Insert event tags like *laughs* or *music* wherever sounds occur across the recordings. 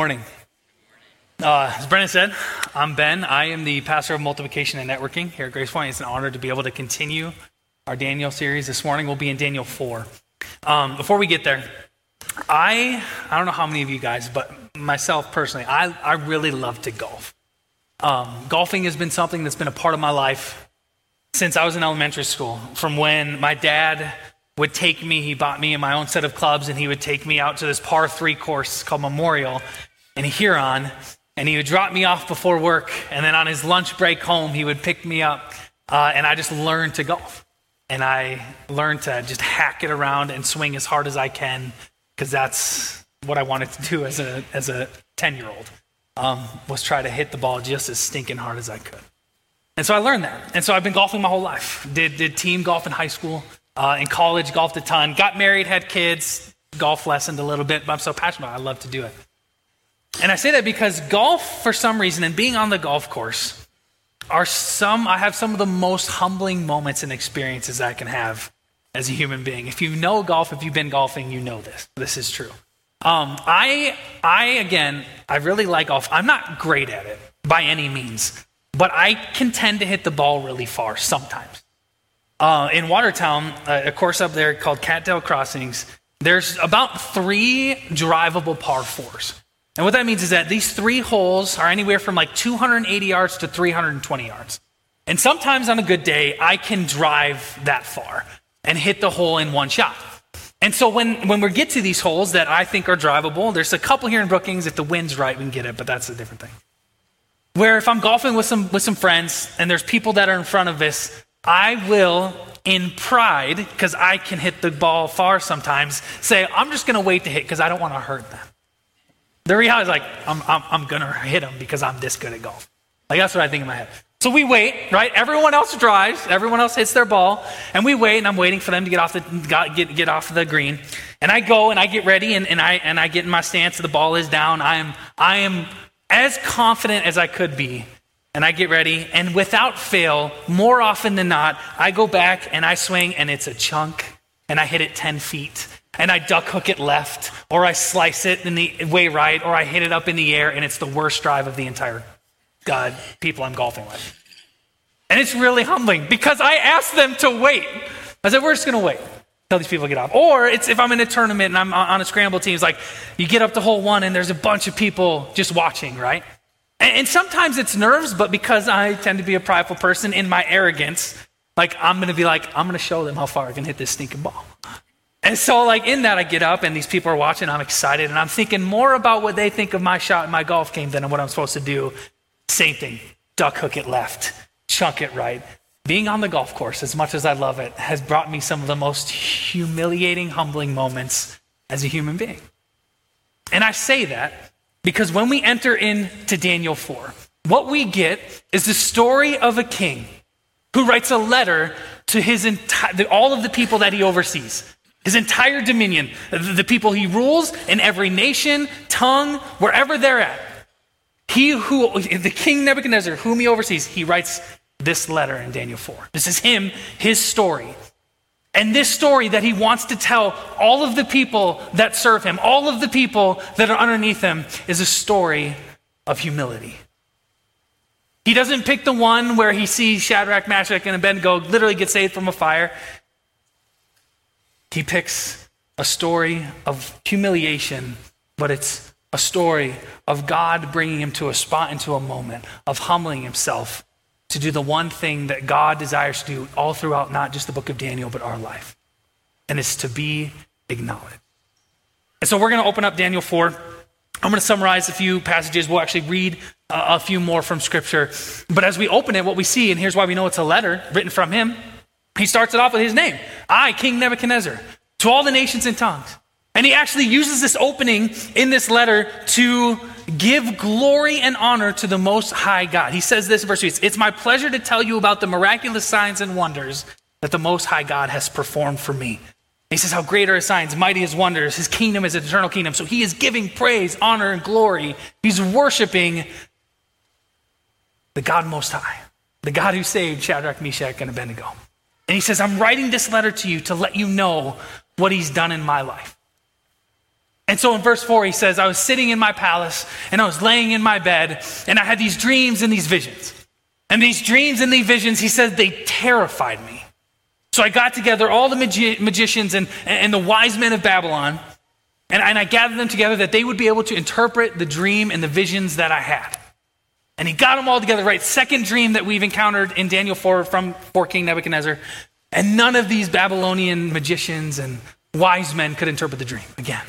morning. Uh, as Brennan said, I'm Ben. I am the pastor of multiplication and networking here at Grace Point. It's an honor to be able to continue our Daniel series this morning. We'll be in Daniel 4. Um, before we get there, I I don't know how many of you guys, but myself personally, I, I really love to golf. Um, golfing has been something that's been a part of my life since I was in elementary school. From when my dad would take me, he bought me my own set of clubs, and he would take me out to this par three course called Memorial in Huron, and he would drop me off before work, and then on his lunch break home, he would pick me up, uh, and I just learned to golf. And I learned to just hack it around and swing as hard as I can, because that's what I wanted to do as a, as a 10 year old, um, was try to hit the ball just as stinking hard as I could. And so I learned that. And so I've been golfing my whole life. Did, did team golf in high school. Uh, in college, golfed a ton. Got married, had kids, golf lessoned a little bit, but I'm so passionate. I love to do it. And I say that because golf, for some reason, and being on the golf course, are some, I have some of the most humbling moments and experiences I can have as a human being. If you know golf, if you've been golfing, you know this. This is true. Um, I, I, again, I really like golf. I'm not great at it by any means, but I can tend to hit the ball really far sometimes. Uh, in Watertown, uh, a course up there called Cattail Crossings, there's about three drivable par fours. And what that means is that these three holes are anywhere from like 280 yards to 320 yards. And sometimes on a good day, I can drive that far and hit the hole in one shot. And so when, when we get to these holes that I think are drivable, there's a couple here in Brookings. If the wind's right, we can get it, but that's a different thing. Where if I'm golfing with some, with some friends and there's people that are in front of us, I will, in pride, because I can hit the ball far sometimes, say, I'm just going to wait to hit because I don't want to hurt them. The reality is like, I'm, I'm, I'm going to hit him because I'm this good at golf. Like, that's what I think in my head. So we wait, right? Everyone else drives, everyone else hits their ball, and we wait, and I'm waiting for them to get off the, get, get off the green. And I go and I get ready, and, and, I, and I get in my stance, the ball is down. I am, I am as confident as I could be and I get ready, and without fail, more often than not, I go back and I swing, and it's a chunk, and I hit it 10 feet, and I duck hook it left, or I slice it in the way right, or I hit it up in the air, and it's the worst drive of the entire God people I'm golfing with. And it's really humbling because I asked them to wait. I said, we're just going to wait until these people get off. Or it's if I'm in a tournament and I'm on a scramble team, it's like you get up to hole one and there's a bunch of people just watching, right? And, sometimes it's nerves, but because I tend to be a prideful person in my arrogance, like I'm going to be like, I'm going to show them how far I can hit this stinking ball. And so, like, in that, I get up and these people are watching. I'm excited and I'm thinking more about what they think of my shot in my golf game than what I'm supposed to do. Same thing duck hook it left, chunk it right. Being on the golf course, as much as I love it, has brought me some of the most humiliating, humbling moments as a human being. And I say that because when we enter into Daniel 4, what we get is the story of a king who writes a letter to his enti- all of the people that he oversees, his entire dominion, the people he rules in every nation, tongue, wherever they're at. He who, the king Nebuchadnezzar, whom he oversees, he writes this letter in Daniel 4. This is him, his story. And this story that he wants to tell all of the people that serve him, all of the people that are underneath him, is a story of humility. He doesn't pick the one where he sees Shadrach, Meshach, and Abednego literally get saved from a fire. He picks a story of humiliation, but it's a story of God bringing him to a spot, into a moment of humbling himself to do the one thing that God desires to do all throughout not just the book of Daniel, but our life. And it's to be acknowledged. And so we're going to open up Daniel 4. I'm going to summarize a few passages. We'll actually read uh, a few more from Scripture. But as we open it, what we see, and here's why we know it's a letter written from him, he starts it off with his name I, King Nebuchadnezzar, to all the nations and tongues. And he actually uses this opening in this letter to give glory and honor to the Most High God. He says this in verse 3 It's my pleasure to tell you about the miraculous signs and wonders that the Most High God has performed for me. He says, How great are his signs, mighty his wonders. His kingdom is an eternal kingdom. So he is giving praise, honor, and glory. He's worshiping the God Most High, the God who saved Shadrach, Meshach, and Abednego. And he says, I'm writing this letter to you to let you know what he's done in my life. And so in verse 4, he says, I was sitting in my palace and I was laying in my bed and I had these dreams and these visions. And these dreams and these visions, he says, they terrified me. So I got together all the magi- magicians and, and the wise men of Babylon, and, and I gathered them together that they would be able to interpret the dream and the visions that I had. And he got them all together, right? Second dream that we've encountered in Daniel 4 from 4 King Nebuchadnezzar. And none of these Babylonian magicians and wise men could interpret the dream again.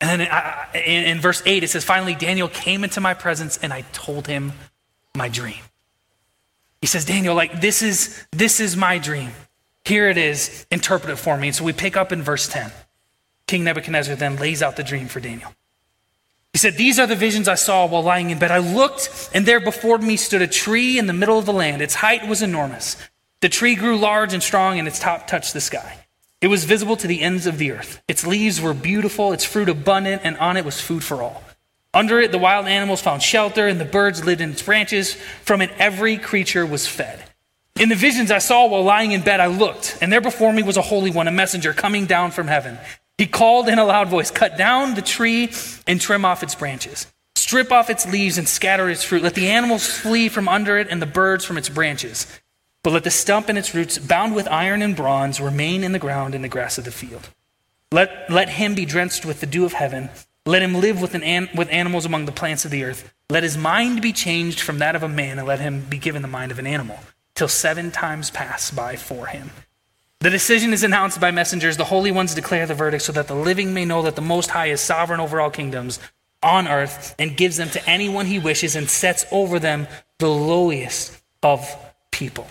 And then in, in verse 8, it says, Finally, Daniel came into my presence and I told him my dream. He says, Daniel, like, this is, this is my dream. Here it is, interpret it for me. And so we pick up in verse 10. King Nebuchadnezzar then lays out the dream for Daniel. He said, These are the visions I saw while lying in bed. I looked, and there before me stood a tree in the middle of the land. Its height was enormous. The tree grew large and strong, and its top touched the sky. It was visible to the ends of the earth. Its leaves were beautiful, its fruit abundant, and on it was food for all. Under it, the wild animals found shelter, and the birds lived in its branches. From it, every creature was fed. In the visions I saw while lying in bed, I looked, and there before me was a holy one, a messenger coming down from heaven. He called in a loud voice, Cut down the tree and trim off its branches. Strip off its leaves and scatter its fruit. Let the animals flee from under it and the birds from its branches. But let the stump and its roots, bound with iron and bronze, remain in the ground in the grass of the field. Let, let him be drenched with the dew of heaven. Let him live with, an, with animals among the plants of the earth. Let his mind be changed from that of a man, and let him be given the mind of an animal, till seven times pass by for him. The decision is announced by messengers. The holy ones declare the verdict so that the living may know that the Most High is sovereign over all kingdoms on earth and gives them to anyone he wishes and sets over them the lowliest of people.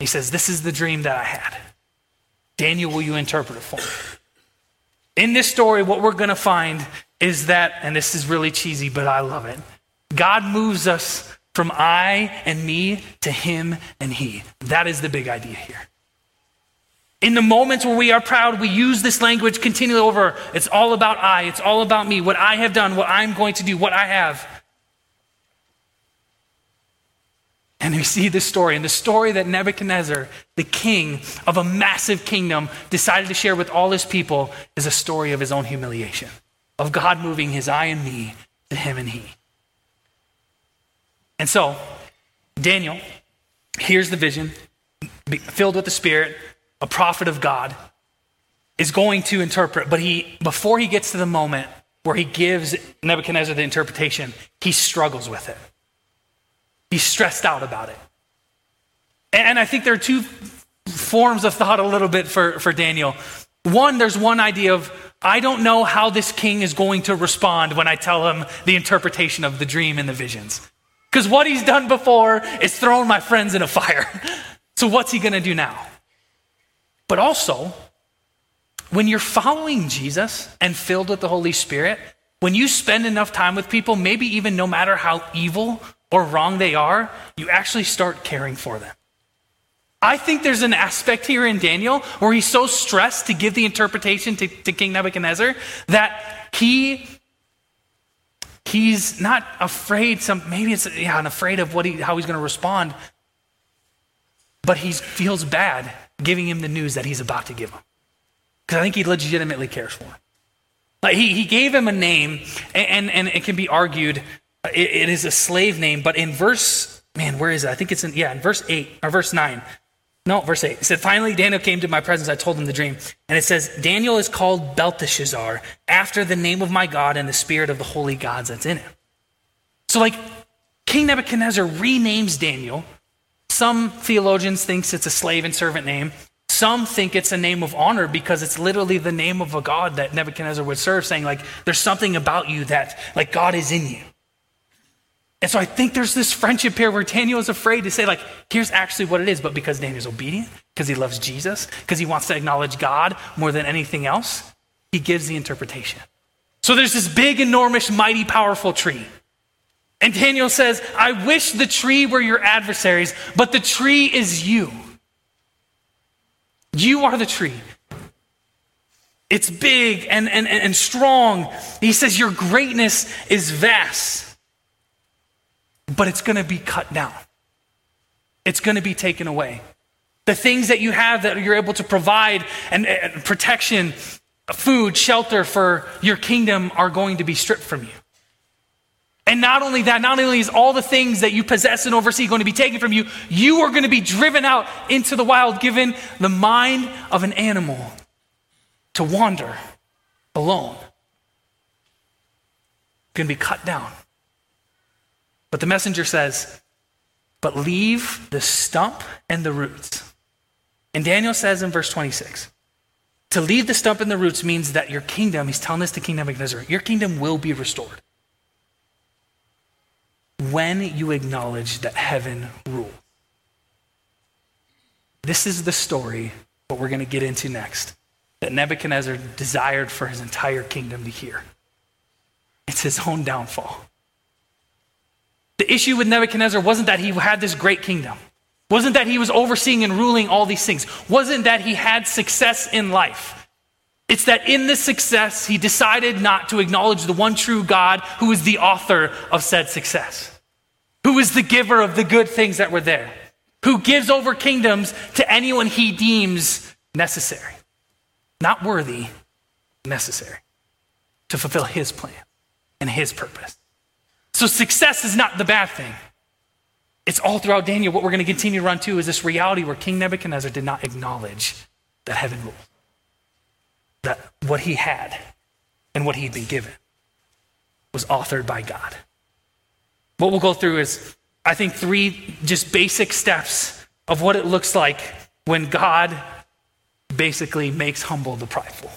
He says, This is the dream that I had. Daniel, will you interpret it for me? In this story, what we're going to find is that, and this is really cheesy, but I love it. God moves us from I and me to him and he. That is the big idea here. In the moments where we are proud, we use this language continually over. It's all about I. It's all about me. What I have done, what I'm going to do, what I have. And we see this story, and the story that Nebuchadnezzar, the king of a massive kingdom, decided to share with all his people is a story of his own humiliation, of God moving his I and me to him and he. And so, Daniel hears the vision, filled with the Spirit, a prophet of God, is going to interpret, but he before he gets to the moment where he gives Nebuchadnezzar the interpretation, he struggles with it. He's stressed out about it. And I think there are two forms of thought a little bit for, for Daniel. One, there's one idea of, I don't know how this king is going to respond when I tell him the interpretation of the dream and the visions. Because what he's done before is thrown my friends in a fire. *laughs* So what's he going to do now? But also, when you're following Jesus and filled with the Holy Spirit, when you spend enough time with people, maybe even no matter how evil or wrong they are, you actually start caring for them. I think there's an aspect here in Daniel where he's so stressed to give the interpretation to, to King Nebuchadnezzar that he he's not afraid some maybe it's yeah, I'm afraid of what he, how he's going to respond but he feels bad giving him the news that he's about to give him. Because I think he legitimately cares for him. Like he, he gave him a name, and, and, and it can be argued uh, it, it is a slave name, but in verse, man, where is it? I think it's in, yeah, in verse 8 or verse 9. No, verse 8. It said, Finally, Daniel came to my presence. I told him the dream. And it says, Daniel is called Belteshazzar after the name of my God and the spirit of the holy gods that's in him. So, like, King Nebuchadnezzar renames Daniel some theologians think it's a slave and servant name. Some think it's a name of honor because it's literally the name of a God that Nebuchadnezzar would serve, saying, like, there's something about you that, like, God is in you. And so I think there's this friendship here where Daniel is afraid to say, like, here's actually what it is, but because Daniel's obedient, because he loves Jesus, because he wants to acknowledge God more than anything else, he gives the interpretation. So there's this big, enormous, mighty, powerful tree. And Daniel says, I wish the tree were your adversaries, but the tree is you. You are the tree. It's big and, and, and strong. He says, Your greatness is vast, but it's going to be cut down, it's going to be taken away. The things that you have that you're able to provide and, and protection, food, shelter for your kingdom are going to be stripped from you. And not only that, not only is all the things that you possess and oversee going to be taken from you, you are going to be driven out into the wild, given the mind of an animal to wander alone. Going to be cut down. But the messenger says, but leave the stump and the roots. And Daniel says in verse 26, to leave the stump and the roots means that your kingdom, he's telling this to King Nebuchadnezzar, your kingdom will be restored when you acknowledge that heaven rules. This is the story, what we're going to get into next, that Nebuchadnezzar desired for his entire kingdom to hear. It's his own downfall. The issue with Nebuchadnezzar wasn't that he had this great kingdom, wasn't that he was overseeing and ruling all these things, wasn't that he had success in life. It's that in this success, he decided not to acknowledge the one true God who is the author of said success, who is the giver of the good things that were there, who gives over kingdoms to anyone he deems necessary. Not worthy, necessary to fulfill his plan and his purpose. So success is not the bad thing. It's all throughout Daniel. What we're going to continue to run to is this reality where King Nebuchadnezzar did not acknowledge that heaven ruled that what he had and what he'd been given was authored by God. What we'll go through is, I think, three just basic steps of what it looks like when God basically makes humble the prideful.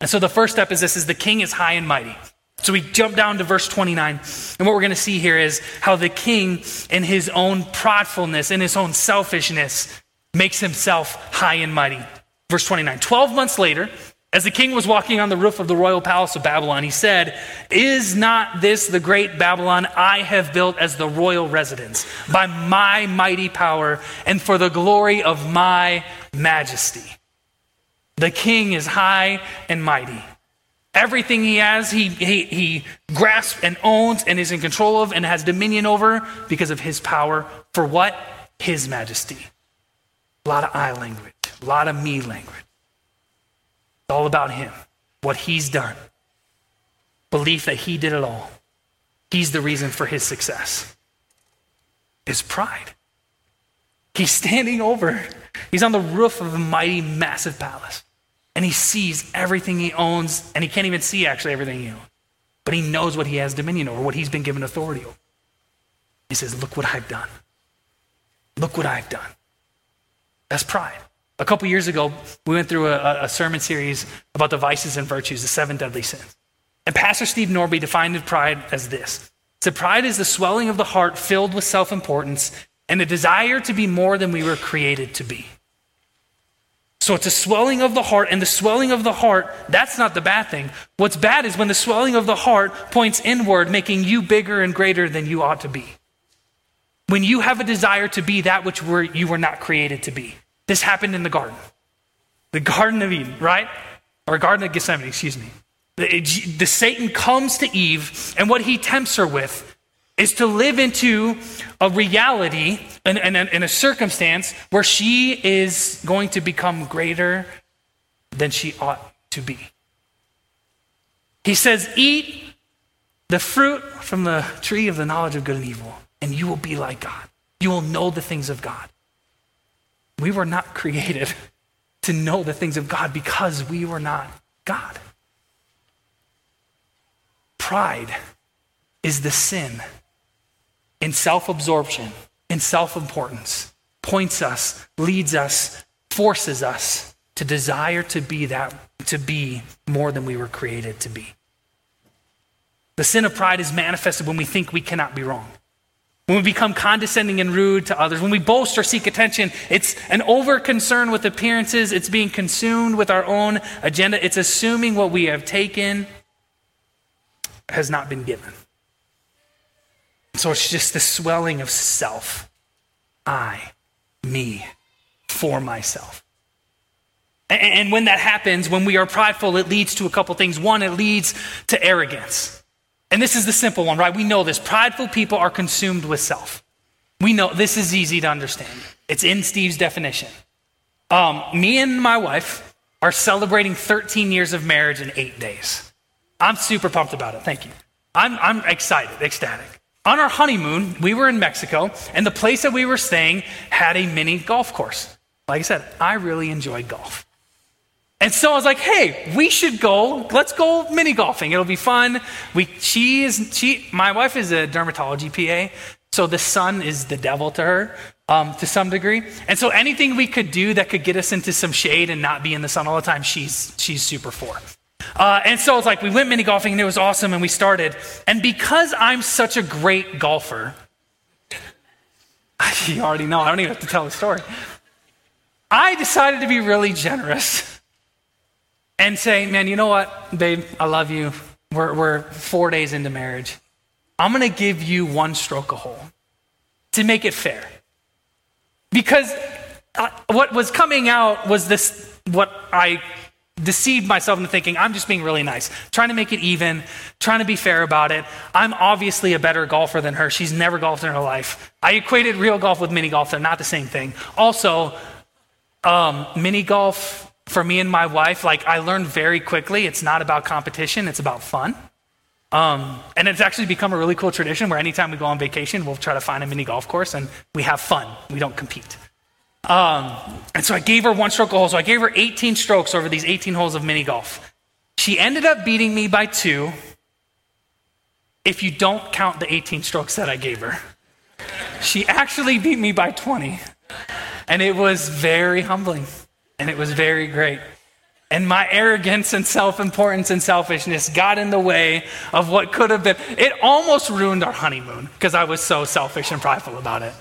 And so the first step is this is the king is high and mighty. So we jump down to verse 29, and what we're going to see here is how the king, in his own pridefulness, in his own selfishness, makes himself high and mighty. Verse 29 12 months later, as the king was walking on the roof of the royal palace of Babylon, he said, Is not this the great Babylon I have built as the royal residence by my mighty power and for the glory of my majesty? The king is high and mighty. Everything he has, he, he, he grasps and owns and is in control of and has dominion over because of his power. For what? His majesty. A lot of I language. A lot of me language. It's all about him, what he's done. Belief that he did it all. He's the reason for his success. His pride. He's standing over, he's on the roof of a mighty, massive palace. And he sees everything he owns, and he can't even see actually everything he owns. But he knows what he has dominion over, what he's been given authority over. He says, Look what I've done. Look what I've done. That's pride. A couple years ago, we went through a, a, sermon series about the vices and virtues, the seven deadly sins. And Pastor Steve Norby defined pride as this. So pride is the swelling of the heart filled with self-importance and a desire to be more than we were created to be. So it's a swelling of the heart, and the swelling of the heart, that's not the bad thing. What's bad is when the swelling of the heart points inward, making you bigger and greater than you ought to be. When you have a desire to be that which you were not created to be. This happened in the garden, the Garden of Eden, right? Or Garden of Gethsemane, excuse me. The, the Satan comes to Eve, and what he tempts her with is to live into a reality and, in a circumstance where she is going to become greater than she ought to be. He says, Eat the fruit from the tree of the knowledge of good and evil, and you will be like God. You will know the things of God. We were not created to know the things of God because we were not God. Pride is the sin in self absorption, in self importance, points us, leads us, forces us to desire to be that, to be more than we were created to be. The sin of pride is manifested when we think we cannot be wrong. When we become condescending and rude to others, when we boast or seek attention, it's an over concern with appearances. It's being consumed with our own agenda. It's assuming what we have taken has not been given. So it's just the swelling of self. I, me, for myself. And when that happens, when we are prideful, it leads to a couple things. One, it leads to arrogance. And this is the simple one, right? We know this. Prideful people are consumed with self. We know this is easy to understand. It's in Steve's definition. Um, me and my wife are celebrating 13 years of marriage in eight days. I'm super pumped about it. Thank you. I'm, I'm excited, ecstatic. On our honeymoon, we were in Mexico, and the place that we were staying had a mini golf course. Like I said, I really enjoy golf. And so I was like, hey, we should go, let's go mini golfing. It'll be fun. We, she is, she, my wife is a dermatology PA, so the sun is the devil to her um, to some degree. And so anything we could do that could get us into some shade and not be in the sun all the time, she's, she's super for. Uh, and so it's like we went mini golfing and it was awesome and we started. And because I'm such a great golfer, *laughs* you already know, I don't even have to tell the story. I decided to be really generous *laughs* and say, man, you know what, babe, I love you. We're, we're four days into marriage. I'm going to give you one stroke a hole to make it fair. Because uh, what was coming out was this, what I deceived myself into thinking I'm just being really nice, trying to make it even, trying to be fair about it. I'm obviously a better golfer than her. She's never golfed in her life. I equated real golf with mini golf, they're not the same thing. Also, um, mini golf for me and my wife, like I learned very quickly, it's not about competition, it's about fun. Um, and it's actually become a really cool tradition where anytime we go on vacation, we'll try to find a mini golf course and we have fun. We don't compete. Um, and so I gave her one stroke a hole. So I gave her 18 strokes over these 18 holes of mini golf. She ended up beating me by two if you don't count the 18 strokes that I gave her. She actually beat me by 20. And it was very humbling and it was very great. And my arrogance and self importance and selfishness got in the way of what could have been. It almost ruined our honeymoon because I was so selfish and prideful about it.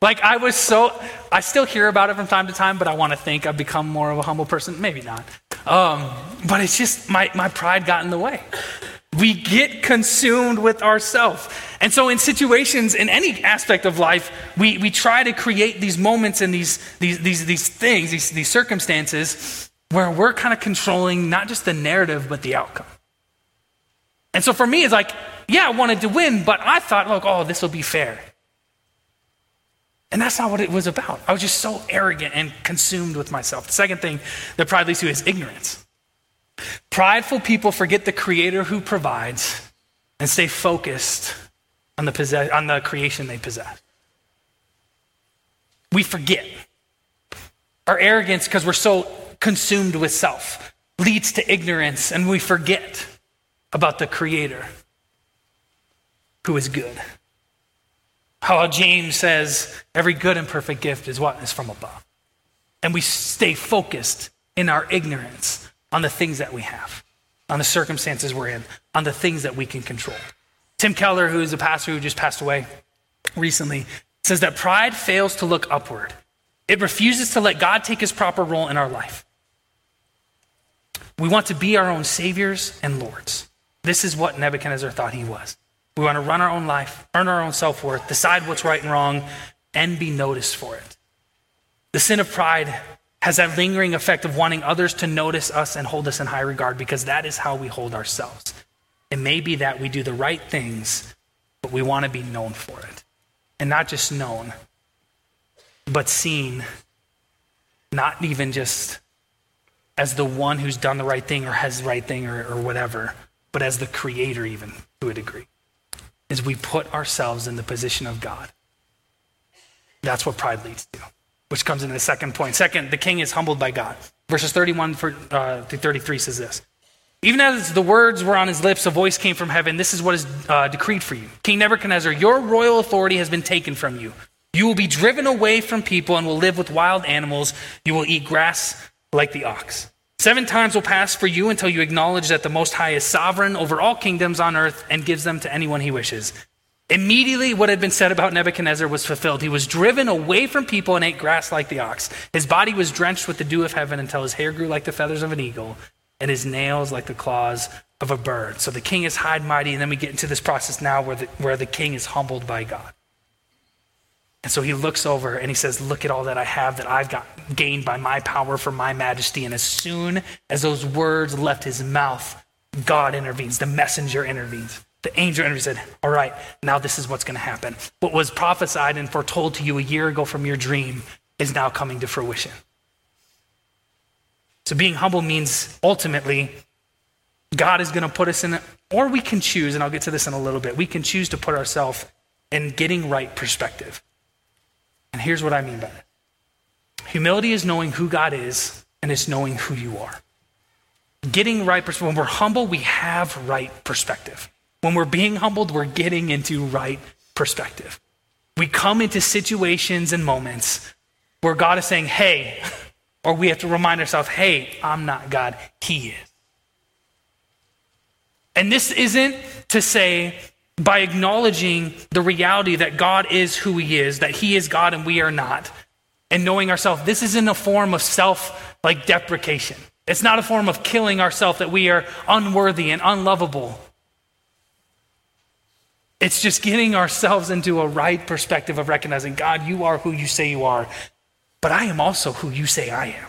Like, I was so, I still hear about it from time to time, but I want to think I've become more of a humble person. Maybe not. Um, but it's just my, my pride got in the way. We get consumed with ourselves. And so, in situations, in any aspect of life, we, we try to create these moments and these, these, these, these things, these, these circumstances where we're kind of controlling not just the narrative, but the outcome. And so, for me, it's like, yeah, I wanted to win, but I thought, look, oh, this will be fair. And that's not what it was about. I was just so arrogant and consumed with myself. The second thing that pride leads to is ignorance. Prideful people forget the creator who provides and stay focused on the, possess- on the creation they possess. We forget. Our arrogance, because we're so consumed with self, leads to ignorance, and we forget about the creator who is good. How James says, every good and perfect gift is what is from above. And we stay focused in our ignorance on the things that we have, on the circumstances we're in, on the things that we can control. Tim Keller, who is a pastor who just passed away recently, says that pride fails to look upward. It refuses to let God take his proper role in our life. We want to be our own saviors and lords. This is what Nebuchadnezzar thought he was. We want to run our own life, earn our own self worth, decide what's right and wrong, and be noticed for it. The sin of pride has that lingering effect of wanting others to notice us and hold us in high regard because that is how we hold ourselves. It may be that we do the right things, but we want to be known for it. And not just known, but seen, not even just as the one who's done the right thing or has the right thing or, or whatever, but as the creator, even to a degree is we put ourselves in the position of God. That's what pride leads to, which comes in the second point. Second, the king is humbled by God. Verses 31 through uh, 33 says this. Even as the words were on his lips, a voice came from heaven. This is what is uh, decreed for you. King Nebuchadnezzar, your royal authority has been taken from you. You will be driven away from people and will live with wild animals. You will eat grass like the ox. Seven times will pass for you until you acknowledge that the Most High is sovereign over all kingdoms on earth and gives them to anyone he wishes. Immediately, what had been said about Nebuchadnezzar was fulfilled. He was driven away from people and ate grass like the ox. His body was drenched with the dew of heaven until his hair grew like the feathers of an eagle and his nails like the claws of a bird. So the king is high and mighty, and then we get into this process now where the, where the king is humbled by God. And so he looks over and he says, Look at all that I have that I've got gained by my power for my majesty. And as soon as those words left his mouth, God intervenes, the messenger intervenes. The angel intervenes said, All right, now this is what's going to happen. What was prophesied and foretold to you a year ago from your dream is now coming to fruition. So being humble means ultimately God is going to put us in, or we can choose, and I'll get to this in a little bit, we can choose to put ourselves in getting right perspective. And here's what I mean by it humility is knowing who God is, and it's knowing who you are. Getting right perspective. When we're humble, we have right perspective. When we're being humbled, we're getting into right perspective. We come into situations and moments where God is saying, hey, or we have to remind ourselves, hey, I'm not God, He is. And this isn't to say by acknowledging the reality that God is who He is, that He is God and we are not, and knowing ourselves, this isn't a form of self like deprecation. It's not a form of killing ourselves that we are unworthy and unlovable. It's just getting ourselves into a right perspective of recognizing, God, you are who you say you are, but I am also who you say I am.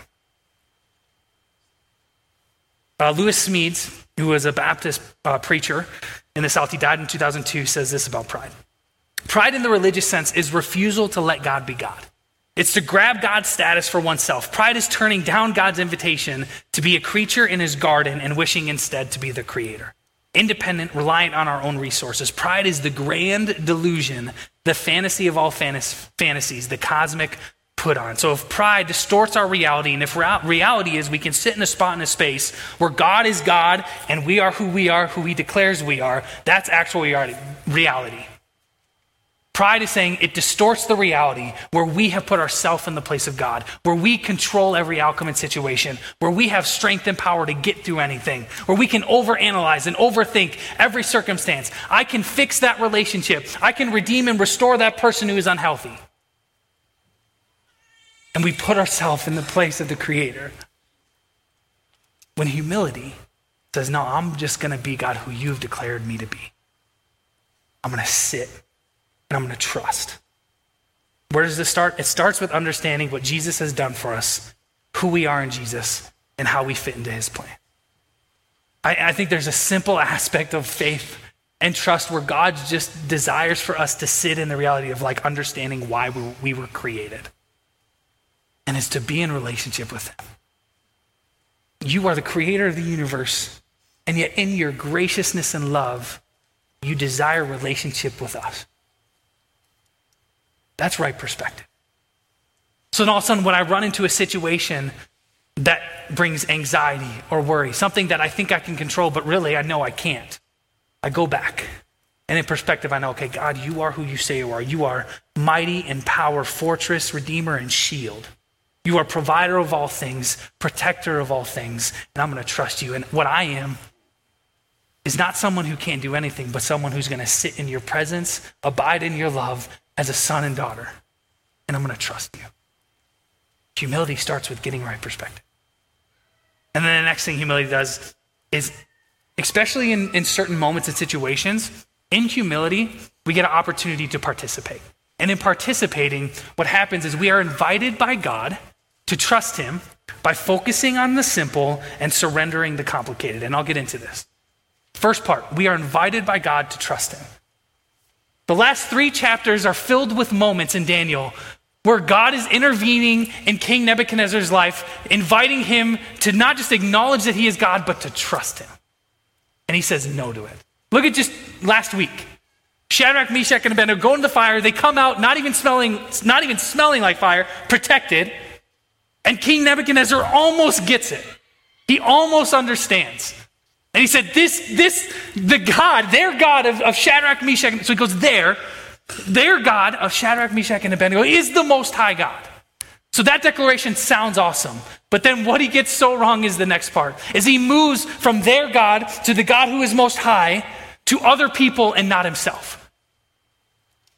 Uh, Lewis Smedes, who was a Baptist uh, preacher in the South, he died in 2002, says this about pride. Pride in the religious sense is refusal to let God be God. It's to grab God's status for oneself. Pride is turning down God's invitation to be a creature in his garden and wishing instead to be the creator. Independent, reliant on our own resources. Pride is the grand delusion, the fantasy of all fantasies, the cosmic put on. So if pride distorts our reality, and if reality is we can sit in a spot in a space where God is God and we are who we are, who He declares we are, that's actual reality. Pride is saying it distorts the reality where we have put ourselves in the place of God, where we control every outcome and situation, where we have strength and power to get through anything, where we can overanalyze and overthink every circumstance. I can fix that relationship. I can redeem and restore that person who is unhealthy. And we put ourselves in the place of the Creator. When humility says, No, I'm just going to be God who you've declared me to be. I'm going to sit and I'm going to trust. Where does this start? It starts with understanding what Jesus has done for us, who we are in Jesus, and how we fit into his plan. I, I think there's a simple aspect of faith and trust where God just desires for us to sit in the reality of like understanding why we, we were created. And it's to be in relationship with him. You are the creator of the universe, and yet in your graciousness and love, you desire relationship with us. That's right perspective. So then all of a sudden, when I run into a situation that brings anxiety or worry, something that I think I can control, but really I know I can't, I go back. And in perspective, I know, okay, God, you are who you say you are. You are mighty in power, fortress, redeemer, and shield. You are provider of all things, protector of all things, and I'm going to trust you. And what I am is not someone who can't do anything, but someone who's going to sit in your presence, abide in your love, as a son and daughter, and I'm going to trust you. Humility starts with getting right perspective. And then the next thing humility does is, especially in, in certain moments and situations, in humility, we get an opportunity to participate. And in participating, what happens is we are invited by God to trust Him by focusing on the simple and surrendering the complicated. And I'll get into this. First part, we are invited by God to trust Him. The last three chapters are filled with moments in Daniel where God is intervening in King Nebuchadnezzar's life, inviting him to not just acknowledge that he is God, but to trust him. And he says no to it. Look at just last week. Shadrach, Meshach, and Abednego go into the fire. They come out not even smelling, not even smelling like fire, protected. And King Nebuchadnezzar almost gets it. He almost understands. And he said, This, this, the God, their God of, of Shadrach, Meshach, and so he goes, There, their God of Shadrach, Meshach, and Abednego is the Most High God. So that declaration sounds awesome. But then what he gets so wrong is the next part. Is he moves from their God to the God who is most high to other people and not himself.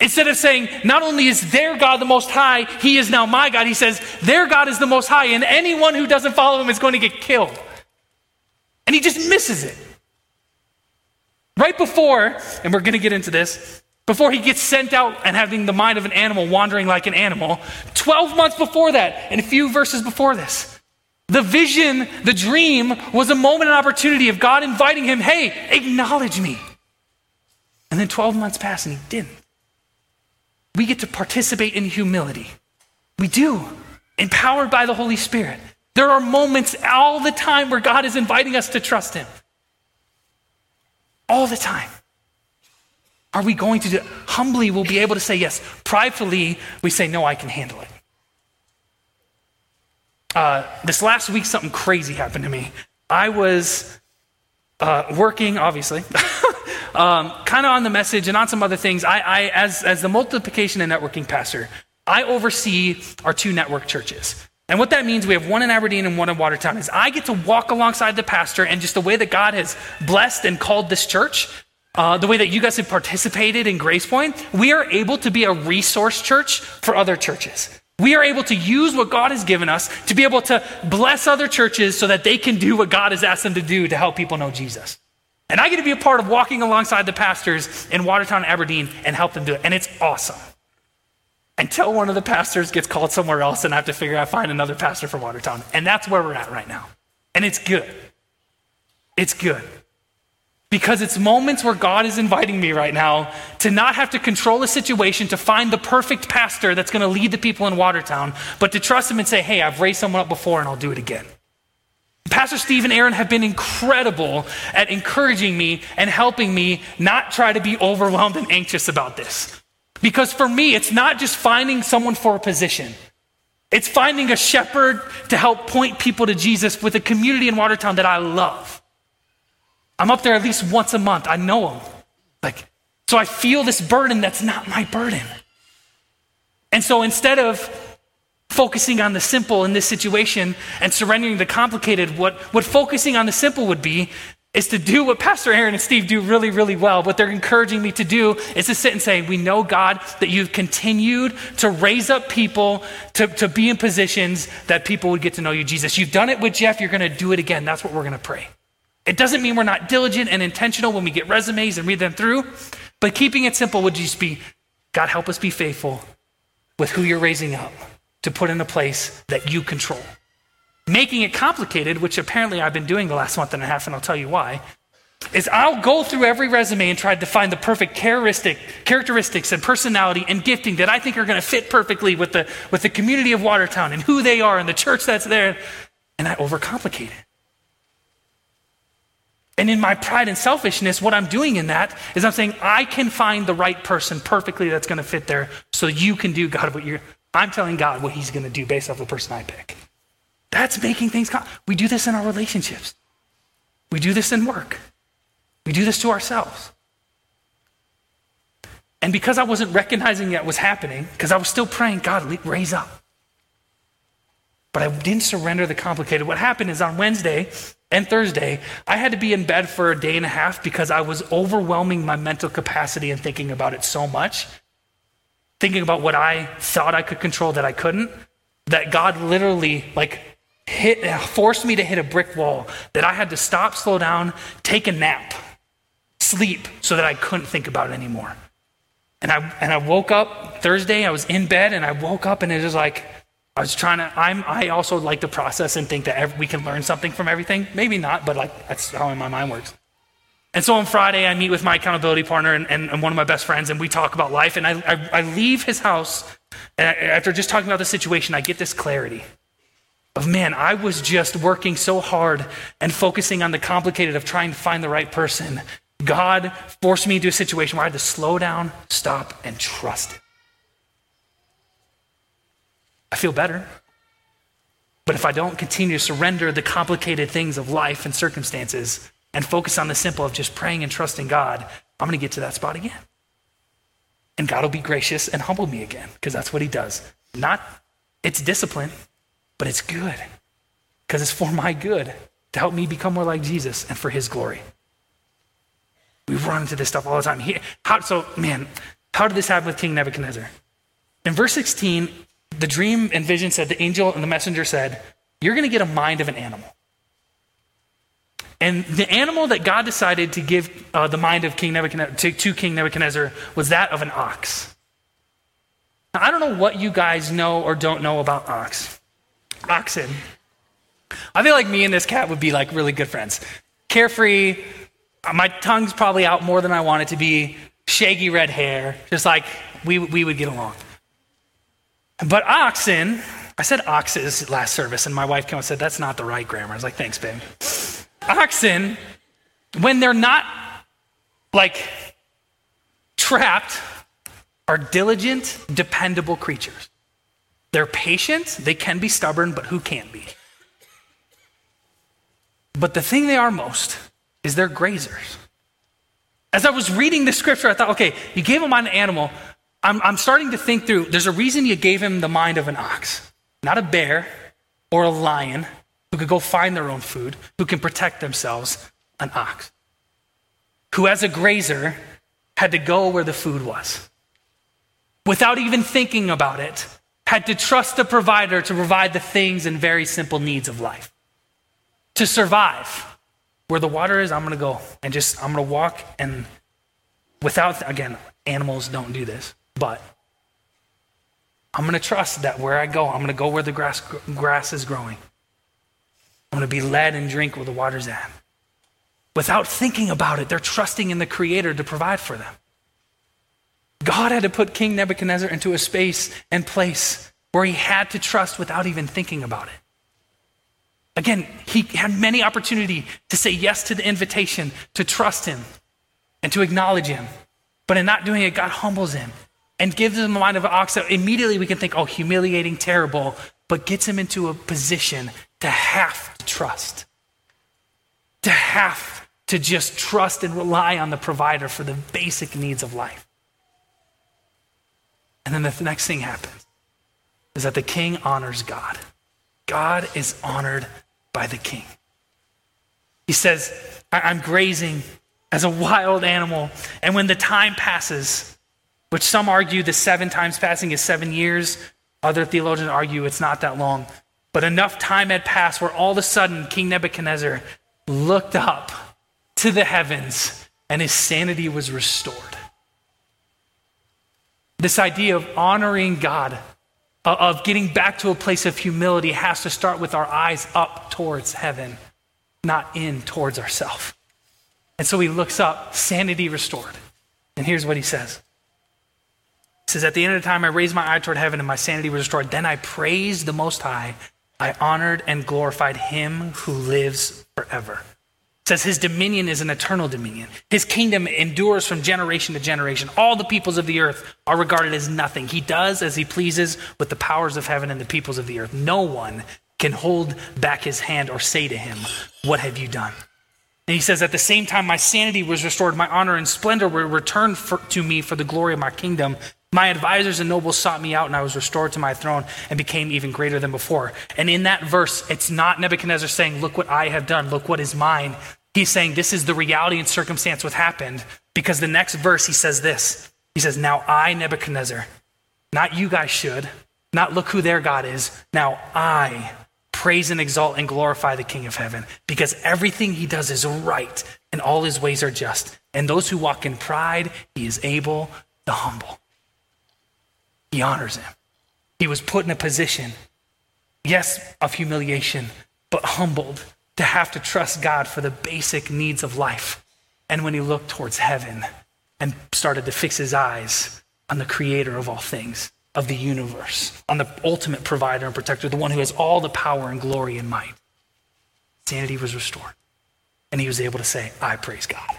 Instead of saying, not only is their God the most high, he is now my God, he says, their God is the most high, and anyone who doesn't follow him is going to get killed. And he just misses it. Right before, and we're going to get into this, before he gets sent out and having the mind of an animal, wandering like an animal, 12 months before that, and a few verses before this, the vision, the dream was a moment and opportunity of God inviting him, hey, acknowledge me. And then 12 months pass and he didn't. We get to participate in humility. We do, empowered by the Holy Spirit. There are moments all the time where God is inviting us to trust Him. All the time. Are we going to do humbly we'll be able to say yes. Pridefully, we say, no, I can handle it. Uh, this last week, something crazy happened to me. I was uh, working, obviously, *laughs* um, kind of on the message and on some other things. I, I, as, as the multiplication and networking pastor, I oversee our two network churches. And what that means, we have one in Aberdeen and one in Watertown, is I get to walk alongside the pastor and just the way that God has blessed and called this church, uh, the way that you guys have participated in Grace Point, we are able to be a resource church for other churches. We are able to use what God has given us to be able to bless other churches so that they can do what God has asked them to do to help people know Jesus. And I get to be a part of walking alongside the pastors in Watertown, Aberdeen, and help them do it. And it's awesome. Until one of the pastors gets called somewhere else and I have to figure out, find another pastor for Watertown. And that's where we're at right now. And it's good. It's good. Because it's moments where God is inviting me right now to not have to control a situation to find the perfect pastor that's going to lead the people in Watertown, but to trust him and say, hey, I've raised someone up before and I'll do it again. Pastor Steve and Aaron have been incredible at encouraging me and helping me not try to be overwhelmed and anxious about this. Because for me, it's not just finding someone for a position. It's finding a shepherd to help point people to Jesus with a community in Watertown that I love. I'm up there at least once a month. I know them. Like, so I feel this burden that's not my burden. And so instead of focusing on the simple in this situation and surrendering the complicated, what, what focusing on the simple would be is to do what Pastor Aaron and Steve do really, really well. What they're encouraging me to do is to sit and say, We know, God, that you've continued to raise up people to, to be in positions that people would get to know you, Jesus. You've done it with Jeff, you're going to do it again. That's what we're going to pray. It doesn't mean we're not diligent and intentional when we get resumes and read them through, but keeping it simple would just be God, help us be faithful with who you're raising up to put in a place that you control. Making it complicated, which apparently I've been doing the last month and a half, and I'll tell you why, is I'll go through every resume and try to find the perfect characteristic, characteristics and personality and gifting that I think are going to fit perfectly with the, with the community of Watertown and who they are and the church that's there. And I overcomplicate it. And in my pride and selfishness, what I'm doing in that is I'm saying, I can find the right person perfectly that's going to fit there so you can do, God, what you're. I'm telling God what He's going to do based off the person I pick. That's making things. Com- we do this in our relationships, we do this in work, we do this to ourselves. And because I wasn't recognizing that was happening, because I was still praying, God, raise up. But I didn't surrender the complicated. What happened is on Wednesday, and Thursday, I had to be in bed for a day and a half because I was overwhelming my mental capacity and thinking about it so much. Thinking about what I thought I could control that I couldn't. That God literally, like, hit, forced me to hit a brick wall. That I had to stop, slow down, take a nap, sleep, so that I couldn't think about it anymore. And I, and I woke up Thursday, I was in bed, and I woke up, and it was like, I was trying to, I'm, I also like to process and think that every, we can learn something from everything. Maybe not, but like that's how my mind works. And so on Friday, I meet with my accountability partner and, and, and one of my best friends, and we talk about life. And I, I, I leave his house, and I, after just talking about the situation, I get this clarity of man, I was just working so hard and focusing on the complicated of trying to find the right person. God forced me into a situation where I had to slow down, stop, and trust. I feel better. But if I don't continue to surrender the complicated things of life and circumstances and focus on the simple of just praying and trusting God, I'm going to get to that spot again. And God will be gracious and humble me again because that's what He does. Not, it's discipline, but it's good because it's for my good to help me become more like Jesus and for His glory. We run into this stuff all the time. He, how, so, man, how did this happen with King Nebuchadnezzar? In verse 16, the dream and vision said, the angel and the messenger said, You're going to get a mind of an animal. And the animal that God decided to give uh, the mind of King Nebuchadnezzar to, to King Nebuchadnezzar was that of an ox. Now, I don't know what you guys know or don't know about ox. Oxen. I feel like me and this cat would be like really good friends. Carefree, my tongue's probably out more than I want it to be, shaggy red hair, just like we, we would get along. But oxen, I said oxes last service, and my wife came and said, That's not the right grammar. I was like, Thanks, babe. Oxen, when they're not like trapped, are diligent, dependable creatures. They're patient, they can be stubborn, but who can't be? But the thing they are most is they're grazers. As I was reading the scripture, I thought, okay, you gave him an animal. I'm, I'm starting to think through, there's a reason you gave him the mind of an ox, not a bear or a lion who could go find their own food, who can protect themselves, an ox. Who, as a grazer, had to go where the food was. Without even thinking about it, had to trust the provider to provide the things and very simple needs of life. To survive, where the water is, I'm going to go and just, I'm going to walk and without, again, animals don't do this, but I'm going to trust that where I go, I'm going to go where the grass, grass is growing. I'm going to be led and drink where the water's at. Without thinking about it, they're trusting in the Creator to provide for them. God had to put King Nebuchadnezzar into a space and place where he had to trust without even thinking about it. Again, he had many opportunity to say yes to the invitation, to trust him, and to acknowledge him. But in not doing it, God humbles him and gives him the mind of an ox that immediately we can think, oh, humiliating, terrible, but gets him into a position to have to trust, to have to just trust and rely on the provider for the basic needs of life. And then the next thing happens is that the king honors God. God is honored by the king. He says, I'm grazing as a wild animal. And when the time passes, which some argue the seven times passing is seven years, other theologians argue it's not that long. But enough time had passed where all of a sudden King Nebuchadnezzar looked up to the heavens and his sanity was restored. This idea of honoring God, uh, of getting back to a place of humility, has to start with our eyes up towards heaven, not in towards ourselves. And so he looks up, sanity restored. And here's what he says. He says, At the end of the time, I raised my eye toward heaven and my sanity was restored. Then I praised the Most High. I honored and glorified him who lives forever says his dominion is an eternal dominion. His kingdom endures from generation to generation. All the peoples of the earth are regarded as nothing. He does as he pleases with the powers of heaven and the peoples of the earth. No one can hold back his hand or say to him, What have you done? And he says, At the same time, my sanity was restored, my honor and splendor were returned for, to me for the glory of my kingdom. My advisors and nobles sought me out, and I was restored to my throne and became even greater than before. And in that verse, it's not Nebuchadnezzar saying, Look what I have done, look what is mine. He's saying this is the reality and circumstance what happened because the next verse he says this. He says, Now I, Nebuchadnezzar, not you guys should, not look who their God is. Now I praise and exalt and glorify the King of heaven because everything he does is right and all his ways are just. And those who walk in pride, he is able to humble. He honors him. He was put in a position, yes, of humiliation, but humbled to have to trust God for the basic needs of life. And when he looked towards heaven and started to fix his eyes on the creator of all things, of the universe, on the ultimate provider and protector, the one who has all the power and glory and might, sanity was restored. And he was able to say, I praise God.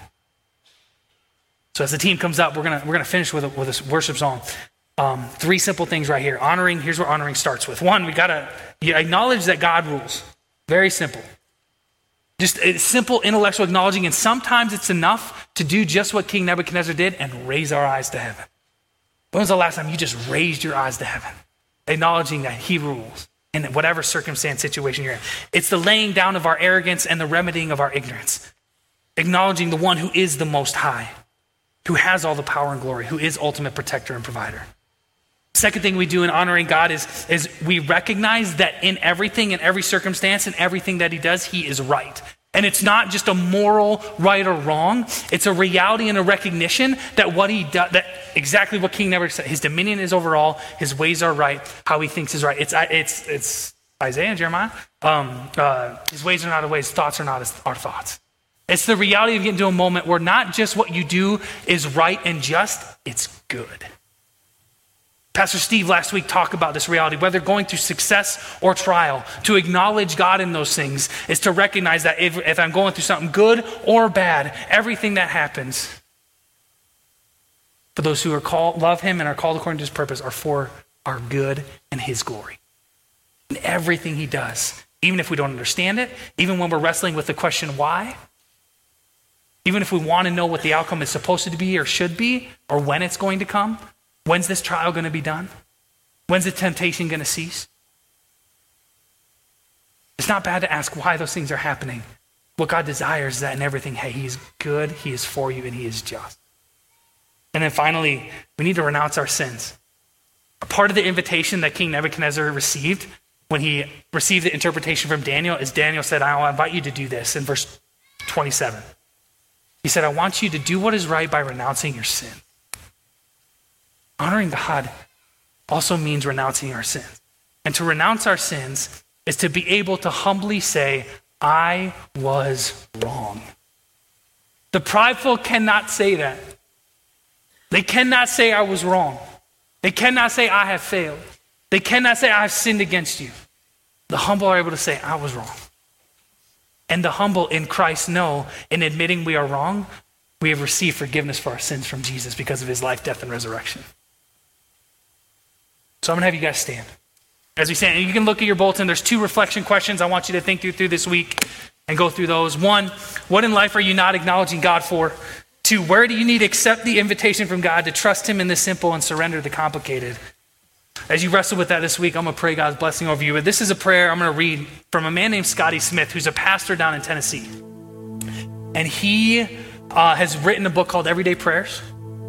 So as the team comes up, we're gonna we're gonna finish with a, with a worship song. Um, three simple things right here. Honoring. Here's where honoring starts with. One, we gotta acknowledge that God rules. Very simple. Just a simple intellectual acknowledging, and sometimes it's enough to do just what King Nebuchadnezzar did and raise our eyes to heaven. When was the last time you just raised your eyes to heaven, acknowledging that He rules in whatever circumstance, situation you're in? It's the laying down of our arrogance and the remedying of our ignorance, acknowledging the one who is the Most High, who has all the power and glory, who is ultimate protector and provider. Second thing we do in honoring God is, is we recognize that in everything, in every circumstance, in everything that He does, He is right. And it's not just a moral right or wrong. It's a reality and a recognition that what he does, that exactly what King Nebuchadnezzar said, his dominion is over all, his ways are right, how he thinks is right. It's, it's, it's Isaiah and Jeremiah. Um, uh, his ways are not his ways, thoughts are not our thoughts. It's the reality of getting to a moment where not just what you do is right and just, it's good. Pastor Steve last week talked about this reality. Whether going through success or trial, to acknowledge God in those things is to recognize that if, if I'm going through something good or bad, everything that happens for those who are called, love Him and are called according to His purpose are for our good and His glory. And everything He does, even if we don't understand it, even when we're wrestling with the question why, even if we want to know what the outcome is supposed to be or should be, or when it's going to come, When's this trial going to be done? When's the temptation going to cease? It's not bad to ask why those things are happening. What God desires is that in everything, hey, He is good, He is for you, and He is just. And then finally, we need to renounce our sins. A part of the invitation that King Nebuchadnezzar received when he received the interpretation from Daniel is Daniel said, I'll invite you to do this in verse 27. He said, I want you to do what is right by renouncing your sin. Honoring God also means renouncing our sins. And to renounce our sins is to be able to humbly say, I was wrong. The prideful cannot say that. They cannot say, I was wrong. They cannot say, I have failed. They cannot say, I have sinned against you. The humble are able to say, I was wrong. And the humble in Christ know, in admitting we are wrong, we have received forgiveness for our sins from Jesus because of his life, death, and resurrection. So I'm going to have you guys stand. As we stand, you can look at your bulletin. There's two reflection questions I want you to think through through this week and go through those. One, what in life are you not acknowledging God for? Two, where do you need to accept the invitation from God to trust Him in the simple and surrender the complicated? As you wrestle with that this week, I'm going to pray God's blessing over you. But this is a prayer I'm going to read from a man named Scotty Smith, who's a pastor down in Tennessee. And he uh, has written a book called Everyday Prayers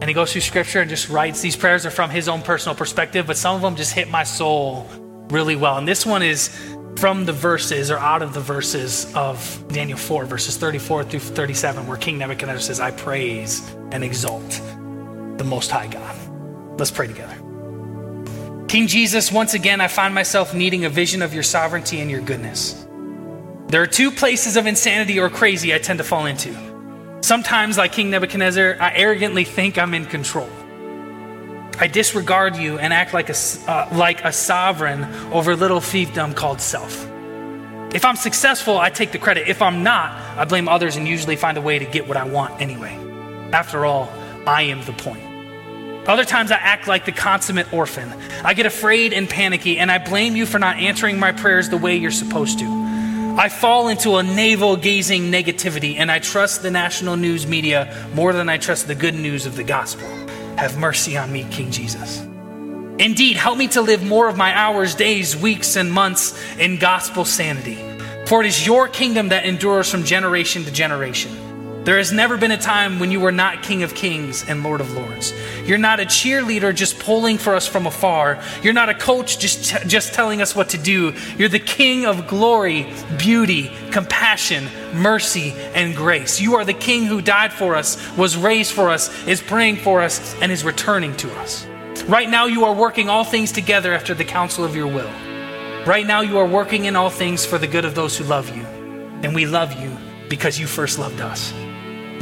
and he goes through scripture and just writes these prayers are from his own personal perspective but some of them just hit my soul really well. And this one is from the verses or out of the verses of daniel 4 verses 34 through 37 where king nebuchadnezzar says i praise and exalt the most high god. Let's pray together. King jesus once again i find myself needing a vision of your sovereignty and your goodness. There are two places of insanity or crazy i tend to fall into Sometimes, like King Nebuchadnezzar, I arrogantly think I'm in control. I disregard you and act like a, uh, like a sovereign over little fiefdom called self. If I'm successful, I take the credit. If I'm not, I blame others and usually find a way to get what I want anyway. After all, I am the point. Other times I act like the consummate orphan. I get afraid and panicky, and I blame you for not answering my prayers the way you're supposed to. I fall into a navel gazing negativity and I trust the national news media more than I trust the good news of the gospel. Have mercy on me, King Jesus. Indeed, help me to live more of my hours, days, weeks, and months in gospel sanity. For it is your kingdom that endures from generation to generation. There has never been a time when you were not King of Kings and Lord of Lords. You're not a cheerleader just pulling for us from afar. You're not a coach just, t- just telling us what to do. You're the King of glory, beauty, compassion, mercy, and grace. You are the King who died for us, was raised for us, is praying for us, and is returning to us. Right now, you are working all things together after the counsel of your will. Right now, you are working in all things for the good of those who love you. And we love you because you first loved us.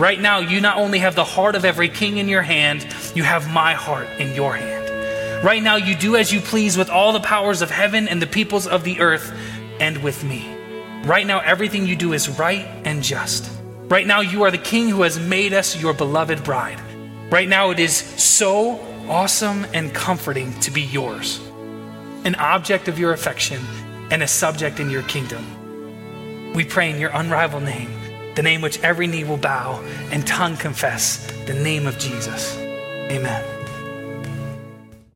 Right now, you not only have the heart of every king in your hand, you have my heart in your hand. Right now, you do as you please with all the powers of heaven and the peoples of the earth and with me. Right now, everything you do is right and just. Right now, you are the king who has made us your beloved bride. Right now, it is so awesome and comforting to be yours, an object of your affection and a subject in your kingdom. We pray in your unrivaled name the name which every knee will bow and tongue confess, the name of Jesus. Amen.